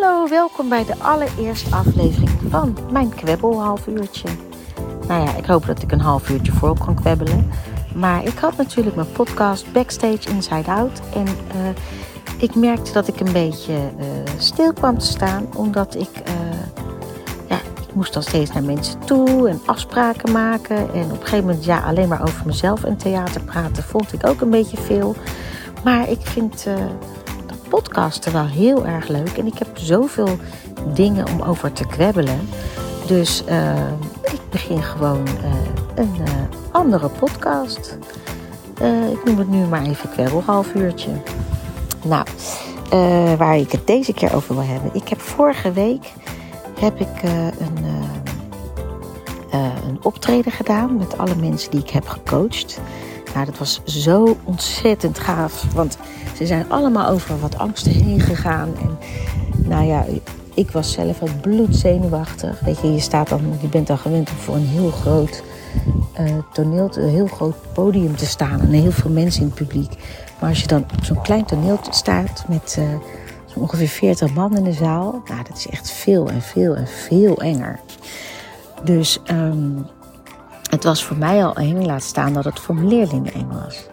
Hallo, welkom bij de allereerste aflevering van mijn kwebbel half uurtje. Nou ja, ik hoop dat ik een half uurtje voor kan kwebbelen. Maar ik had natuurlijk mijn podcast Backstage Inside Out. En uh, ik merkte dat ik een beetje uh, stil kwam te staan. Omdat ik, uh, ja, ik moest dan steeds naar mensen toe en afspraken maken. En op een gegeven moment, ja, alleen maar over mezelf en theater praten vond ik ook een beetje veel. Maar ik vind podcasten wel heel erg leuk. En ik heb zoveel dingen om over te kwebbelen. Dus uh, ik begin gewoon uh, een uh, andere podcast. ik noem het nu maar even kwebbel half uurtje. Nou, waar ik het deze keer over wil hebben. Ik heb vorige week heb ik een, een optreden gedaan met alle mensen die ik heb gecoacht. Nou, dat was zo ontzettend gaaf. Want ze zijn allemaal over wat angsten heen gegaan. En nou ja, ik was zelf ook bloedzenuwachtig. Weet je, je, staat dan, je bent dan gewend om voor een heel groot uh, toneel, een heel groot podium te staan. En heel veel mensen in het publiek. Maar als je dan op zo'n klein toneel staat met uh, ongeveer 40 man in de zaal. Nou, dat is echt veel en veel en veel enger. Dus um, het was voor mij al eng, laat staan dat het voor mijn leerlingen eng was.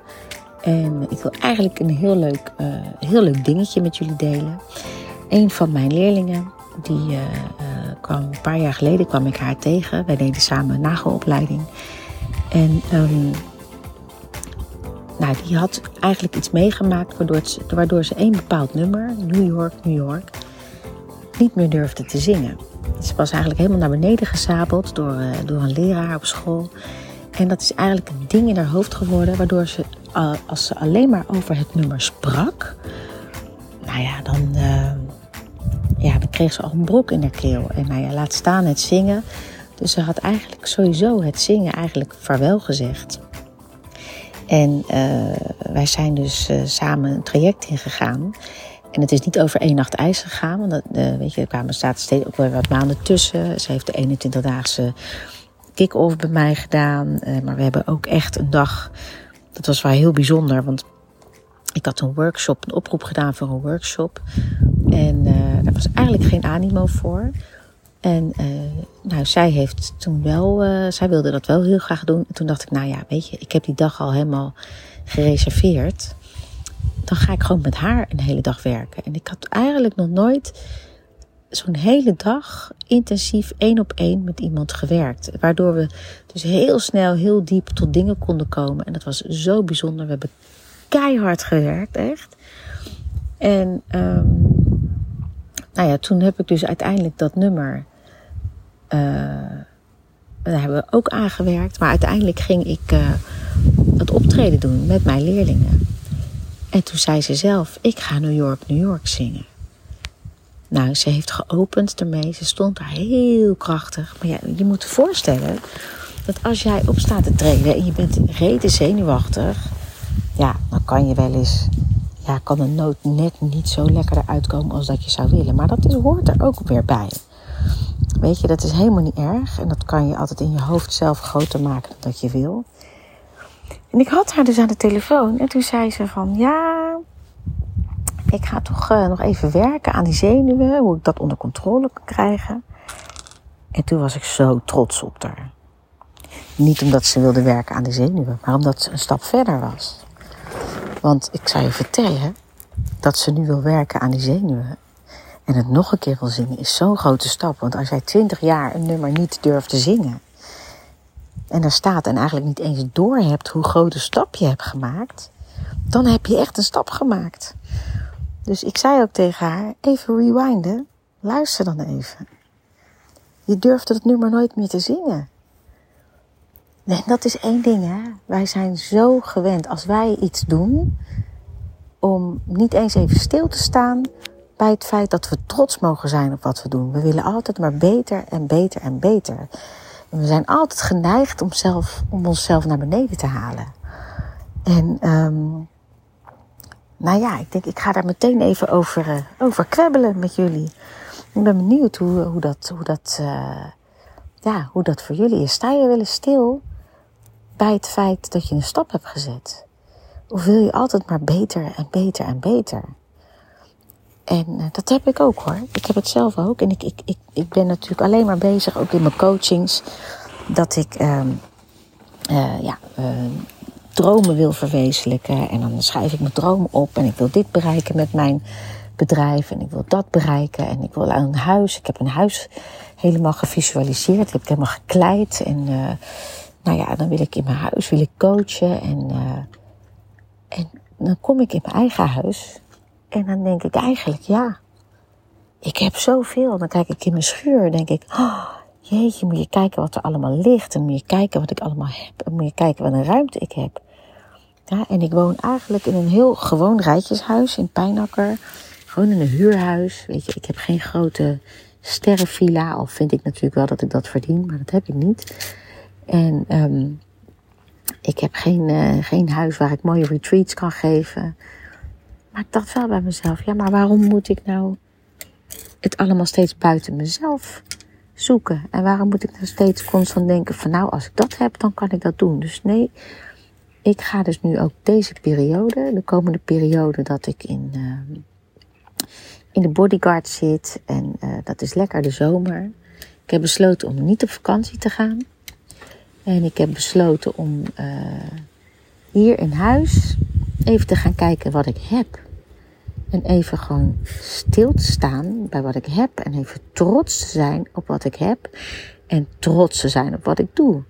En ik wil eigenlijk een heel leuk, uh, heel leuk dingetje met jullie delen. Een van mijn leerlingen, die uh, uh, kwam een paar jaar geleden kwam ik haar tegen. Wij deden samen een nagelopleiding. En um, nou, die had eigenlijk iets meegemaakt waardoor, waardoor ze een bepaald nummer, New York, New York, niet meer durfde te zingen. Ze was eigenlijk helemaal naar beneden gezabeld door, door een leraar op school. En dat is eigenlijk een ding in haar hoofd geworden, waardoor ze, als ze alleen maar over het nummer sprak, nou ja, dan, uh, ja, dan kreeg ze al een brok in haar keel. En nou ja, laat staan het zingen. Dus ze had eigenlijk sowieso het zingen eigenlijk vaarwel gezegd. En wij zijn dus samen een traject ingegaan. En het is niet over één nacht ijs gegaan. Want weet je, er kwamen staat steeds ook wel wat maanden tussen. Ze heeft de 21-daagse kick-off bij mij gedaan. Maar we hebben ook echt een dag. Dat was wel heel bijzonder. Want ik had een workshop, een oproep gedaan voor een workshop. En uh, daar was eigenlijk geen animo voor. En nou, zij heeft toen wel, zij wilde dat wel heel graag doen. En toen dacht ik, nou ja, weet je, ik heb die dag al helemaal gereserveerd dan ga ik gewoon met haar een hele dag werken. En ik had eigenlijk nog nooit zo'n hele dag intensief één op één met iemand gewerkt. Waardoor we dus heel snel, heel diep tot dingen konden komen. En dat was zo bijzonder. We hebben keihard gewerkt, echt. En um, nou ja, toen heb ik dus uiteindelijk dat nummer. Uh, daar hebben we ook aangewerkt. Maar uiteindelijk ging ik uh, het optreden doen met mijn leerlingen. En toen zei ze zelf, ik ga New York, New York zingen. Nou, ze heeft geopend ermee. Ze stond daar heel krachtig. Maar ja, je moet je voorstellen dat als jij op staat te treden en je bent reden zenuwachtig, ja, dan kan je wel eens, ja, kan een noot net niet zo lekker eruit komen als dat je zou willen. Maar dat is, hoort er ook weer bij. Weet je, dat is helemaal niet erg. En dat kan je altijd in je hoofd zelf groter maken dan dat je wil. En ik had haar dus aan de telefoon en toen zei ze van ja, ik ga toch uh, nog even werken aan die zenuwen, hoe ik dat onder controle kan krijgen. En toen was ik zo trots op haar. Niet omdat ze wilde werken aan die zenuwen, maar omdat ze een stap verder was. Want ik zou je vertellen dat ze nu wil werken aan die zenuwen. En het nog een keer wil zingen is zo'n grote stap. Want als jij twintig jaar een nummer niet durft te zingen en daar staat en eigenlijk niet eens door hebt hoe groot een stap je hebt gemaakt, dan heb je echt een stap gemaakt. Dus ik zei ook tegen haar: even rewinden, luister dan even. Je durfde het nummer nooit meer te zingen. En dat is één ding, hè. Wij zijn zo gewend als wij iets doen, om niet eens even stil te staan bij het feit dat we trots mogen zijn op wat we doen. We willen altijd maar beter en beter en beter. En we zijn altijd geneigd om, zelf, om onszelf naar beneden te halen. En um, nou ja, ik denk, ik ga daar meteen even over, uh, over kwebbelen met jullie. Ik ben benieuwd hoe, hoe, dat, hoe, dat, uh, ja, hoe dat voor jullie is. Sta je wel eens stil bij het feit dat je een stap hebt gezet? Of wil je altijd maar beter en beter en beter? En uh, dat heb ik ook hoor. Ik heb het zelf ook. En ik, ik, ik, ik ben natuurlijk alleen maar bezig, ook in mijn coachings, dat ik uh, ja, dromen wil verwezenlijken. En dan schrijf ik mijn dromen op. En ik wil dit bereiken met mijn bedrijf. En ik wil dat bereiken. En ik wil een huis. Ik heb een huis helemaal gevisualiseerd. Ik heb het helemaal gekleid. En nou ja, dan wil ik in mijn huis wil ik coachen. En, en dan kom ik in mijn eigen huis. En dan denk ik eigenlijk, ja, ik heb zoveel. Dan kijk ik in mijn schuur, denk ik, oh, jeetje, moet je kijken wat er allemaal ligt. En moet je kijken wat ik allemaal heb. En moet je kijken wat een ruimte ik heb. Ja, en ik woon eigenlijk in een heel gewoon rijtjeshuis in Pijnakker. Gewoon in een huurhuis. Weet je, ik heb geen grote sterrenvilla. Al vind ik natuurlijk wel dat ik dat verdien, maar dat heb ik niet. En um, ik heb geen, uh, geen huis waar ik mooie retreats kan geven. Maar ik dacht wel bij mezelf, ja, maar waarom moet ik nou het allemaal steeds buiten mezelf zoeken? En waarom moet ik dan steeds constant denken van nou, als ik dat heb, dan kan ik dat doen. Dus nee, ik ga dus nu ook deze periode, de komende periode dat ik in, uh, in de bodyguard zit. En uh, dat is lekker de zomer. Ik heb besloten om niet op vakantie te gaan. En ik heb besloten om uh, hier in huis even te gaan kijken wat ik heb. En even gewoon stil te staan bij wat ik heb. En even trots te zijn op wat ik heb. En trots te zijn op wat ik doe.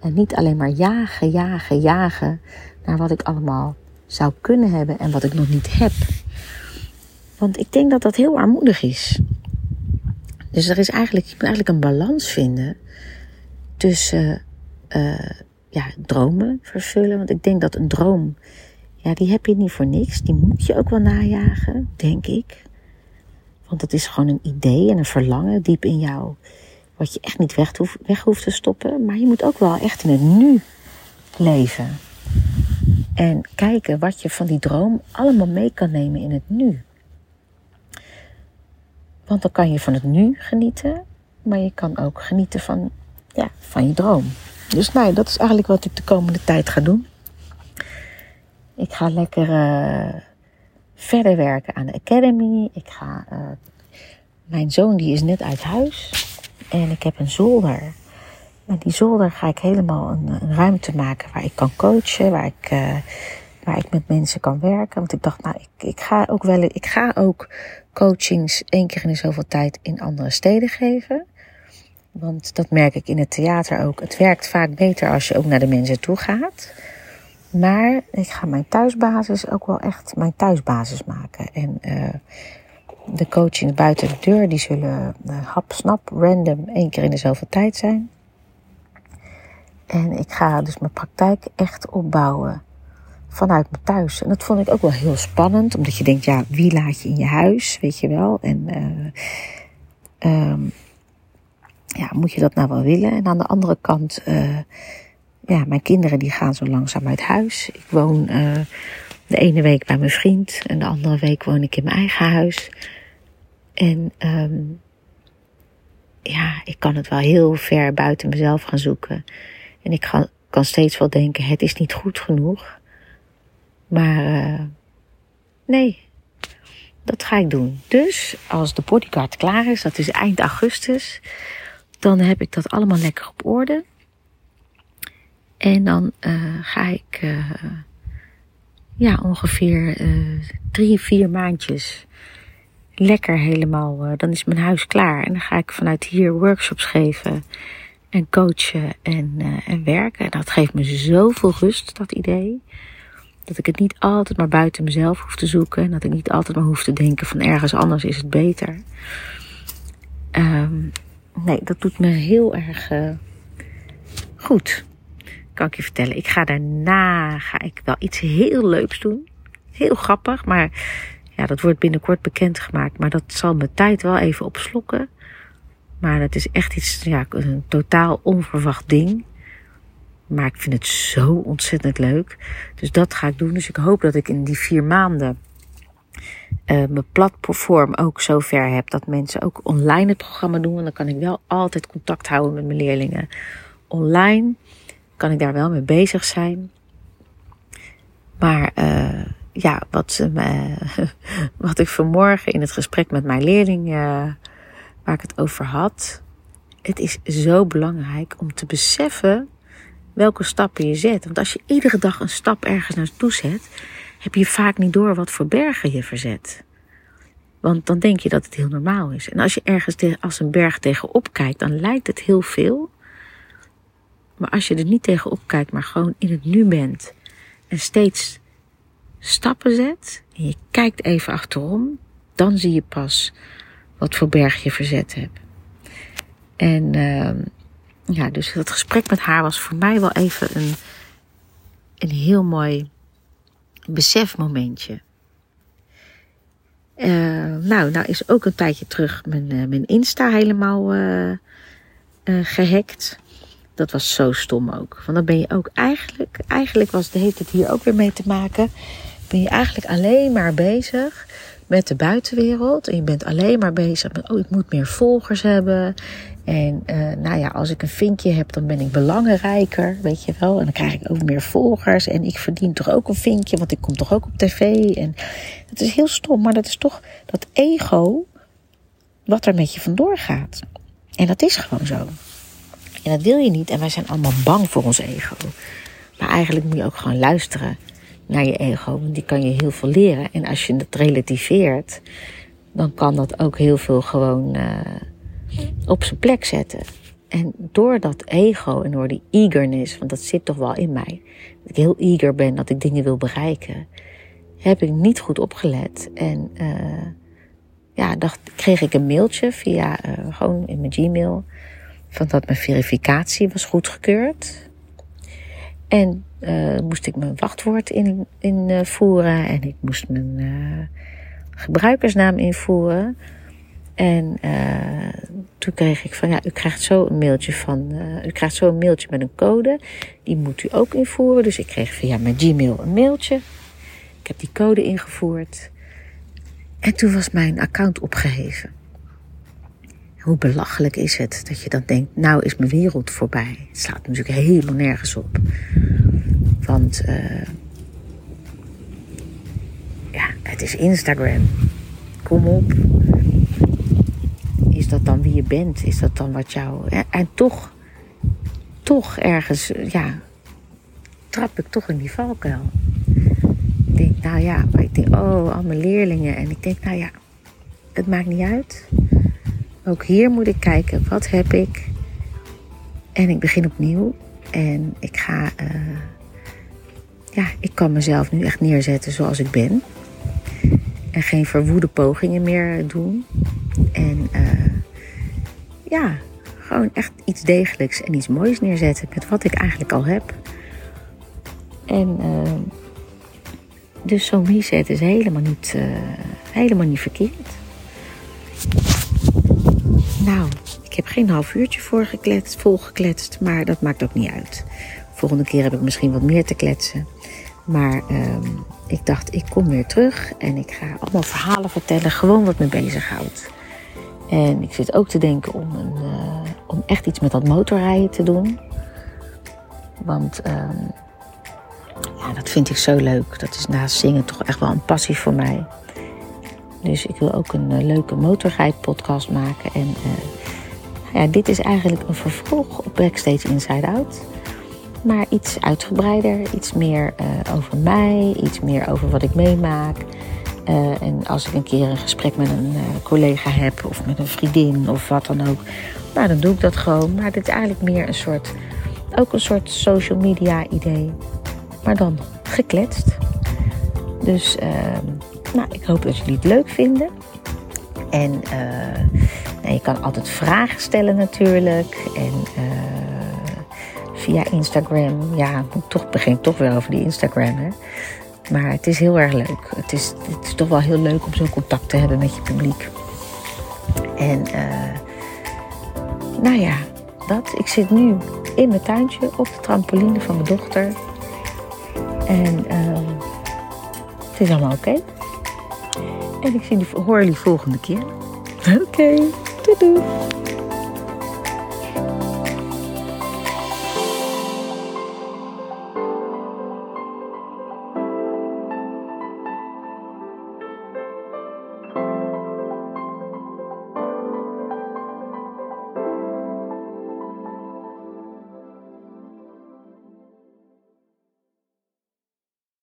En niet alleen maar jagen, jagen, jagen naar wat ik allemaal zou kunnen hebben en wat ik nog niet heb. Want ik denk dat dat heel armoedig is. Dus er is eigenlijk, je moet eigenlijk een balans vinden tussen uh, ja, dromen vervullen. Want ik denk dat een droom ja, die heb je niet voor niks. Die moet je ook wel najagen, denk ik. Want het is gewoon een idee en een verlangen diep in jou. Wat je echt niet weg hoeft, weg hoeft te stoppen. Maar je moet ook wel echt in het nu leven. En kijken wat je van die droom allemaal mee kan nemen in het nu. Want dan kan je van het nu genieten. Maar je kan ook genieten van, ja, van je droom. Dus nou, dat is eigenlijk wat ik de komende tijd ga doen. Ik ga lekker uh, verder werken aan de academy. Ik ga, uh, mijn zoon die is net uit huis. En ik heb een zolder. En die zolder ga ik helemaal een, een ruimte maken waar ik kan coachen. Waar ik, uh, waar ik met mensen kan werken. Want ik dacht, nou, ik, ik ga ook wel, ik ga ook coachings één keer in zoveel tijd in andere steden geven. Want dat merk ik in het theater ook. Het werkt vaak beter als je ook naar de mensen toe gaat. Maar ik ga mijn thuisbasis ook wel echt mijn thuisbasis maken. En uh, de coachings buiten de deur, die zullen uh, hap, snap, random één keer in de zoveel tijd zijn. En ik ga dus mijn praktijk echt opbouwen vanuit mijn thuis. En dat vond ik ook wel heel spannend, omdat je denkt, ja, wie laat je in je huis, weet je wel? En uh, um, ja, moet je dat nou wel willen? En aan de andere kant uh, ja, mijn kinderen die gaan zo langzaam uit huis. Ik woon de ene week bij mijn vriend en de andere week woon ik in mijn eigen huis. En um, ja, ik kan het wel heel ver buiten mezelf gaan zoeken. En ik kan, kan steeds wel denken, het is niet goed genoeg. Maar uh, nee, dat ga ik doen. Dus als de bodyguard klaar is, dat is eind augustus, dan heb ik dat allemaal lekker op orde. En dan uh, ga ik uh, ja, ongeveer drie, vier maandjes lekker helemaal. dan is mijn huis klaar. En dan ga ik vanuit hier workshops geven en coachen en, en werken. En dat geeft me zoveel rust, dat idee. Dat ik het niet altijd maar buiten mezelf hoef te zoeken. En dat ik niet altijd maar hoef te denken van ergens anders is het beter. Um, nee, dat doet me heel erg goed kan ik je vertellen. Ik ga daarna ga ik wel iets heel leuks doen. Heel grappig, maar ja, dat wordt binnenkort bekendgemaakt. Maar dat zal mijn tijd wel even opslokken. Maar dat is echt iets, ja, een totaal onverwacht ding. Maar ik vind het zo ontzettend leuk. Dus dat ga ik doen. Dus ik hoop dat ik in die vier maanden uh, mijn platform ook zover heb dat mensen ook online het programma doen. En dan kan ik wel altijd contact houden met mijn leerlingen online kan ik daar wel mee bezig zijn. Maar uh, ja, wat, uh, wat ik vanmorgen in het gesprek met mijn leerling, uh, waar ik het over had. Het is zo belangrijk om te beseffen welke stappen je zet. Want als je iedere dag een stap ergens naartoe zet, heb je vaak niet door wat voor bergen je verzet. Want dan denk je dat het heel normaal is. En als je ergens als een berg tegenop kijkt, dan lijkt het heel veel. Maar als je er niet tegenop kijkt, maar gewoon in het nu bent en steeds stappen zet en je kijkt even achterom, dan zie je pas wat voor berg je verzet hebt. En uh, ja, dus dat gesprek met haar was voor mij wel even een, een heel mooi besefmomentje. Uh, nou, nou is ook een tijdje terug mijn, uh, mijn Insta helemaal uh, gehackt. Dat was zo stom ook. Want dan ben je ook eigenlijk, eigenlijk was, heeft het hier ook weer mee te maken. Ben je eigenlijk alleen maar bezig met de buitenwereld. En je bent alleen maar bezig met, oh, ik moet meer volgers hebben. En uh, nou ja, als ik een vinkje heb, dan ben ik belangrijker, weet je wel. En dan krijg ik ook meer volgers. En ik verdien toch ook een vinkje, want ik kom toch ook op tv. En dat is heel stom, maar dat is toch dat ego wat er met je vandoor gaat. En dat is gewoon zo. En dat wil je niet. En wij zijn allemaal bang voor ons ego. Maar eigenlijk moet je ook gewoon luisteren naar je ego. Want die kan je heel veel leren. En als je het relativeert, dan kan dat ook heel veel gewoon uh, op zijn plek zetten. En door dat ego en door die eagerness, want dat zit toch wel in mij, dat ik heel eager ben, dat ik dingen wil bereiken, heb ik niet goed opgelet. En uh, ja, dacht, kreeg ik een mailtje via uh, gewoon in mijn Gmail van dat mijn verificatie was goedgekeurd. En uh, moest ik mijn wachtwoord in, invoeren en ik moest mijn uh, gebruikersnaam invoeren. En uh, toen kreeg ik van ja, u krijgt zo een mailtje van, u krijgt zo een mailtje met een code. Die moet u ook invoeren. Dus ik kreeg via mijn Gmail een mailtje. Ik heb die code ingevoerd. En toen was mijn account opgeheven. Hoe belachelijk is het dat je dan denkt, nou is mijn wereld voorbij. Het slaat natuurlijk helemaal nergens op. Want uh, ja, het is Instagram. Kom op. Is dat dan wie je bent? Is dat dan wat jou. En toch, toch ergens, ja, trap ik toch in die valkuil. Ik denk, nou ja, ik denk, oh, al mijn leerlingen. En ik denk, nou ja, het maakt niet uit. Ook hier moet ik kijken, wat heb ik? En ik begin opnieuw. En ik ga, uh, ja, ik kan mezelf nu echt neerzetten zoals ik ben. En geen verwoede pogingen meer doen. En uh, ja, gewoon echt iets degelijks en iets moois neerzetten met wat ik eigenlijk al heb. En uh, dus zo'n reset is helemaal niet, helemaal niet verkeerd. Nou, ik heb geen half uurtje voorgekletst, volgekletst, maar dat maakt ook niet uit. Volgende keer heb ik misschien wat meer te kletsen. Maar um, ik dacht, ik kom weer terug en ik ga allemaal verhalen vertellen, gewoon wat me bezighoudt. En ik zit ook te denken om, een, uh, om echt iets met dat motorrijden te doen. Want um, ja, dat vind ik zo leuk. Dat is naast zingen toch echt wel een passie voor mij. Dus ik wil ook een uh, leuke motorrijdpodcast maken. En uh, ja, dit is eigenlijk een vervolg op Backstage Inside Out. Maar iets uitgebreider, iets meer uh, over mij, iets meer over wat ik meemaak. en als ik een keer een gesprek met een collega heb of met een vriendin of wat dan ook, nou dan doe ik dat gewoon. Maar dit is eigenlijk meer een soort, ook een soort social media idee. Maar dan gekletst. Dus ehm, nou, ik hoop dat jullie het leuk vinden. En uh, nou, je kan altijd vragen stellen natuurlijk. En uh, via Instagram. Ja, toch begin toch weer over die Instagram. Hè? Maar het is heel erg leuk. Het is, het is toch wel heel leuk om zo'n contact te hebben met je publiek. En uh, nou ja, dat. Ik zit nu in mijn tuintje op de trampoline van mijn dochter. En het is allemaal oké. Okay. En ik zie, hoor jullie volgende keer. Oké, okay. doei doei.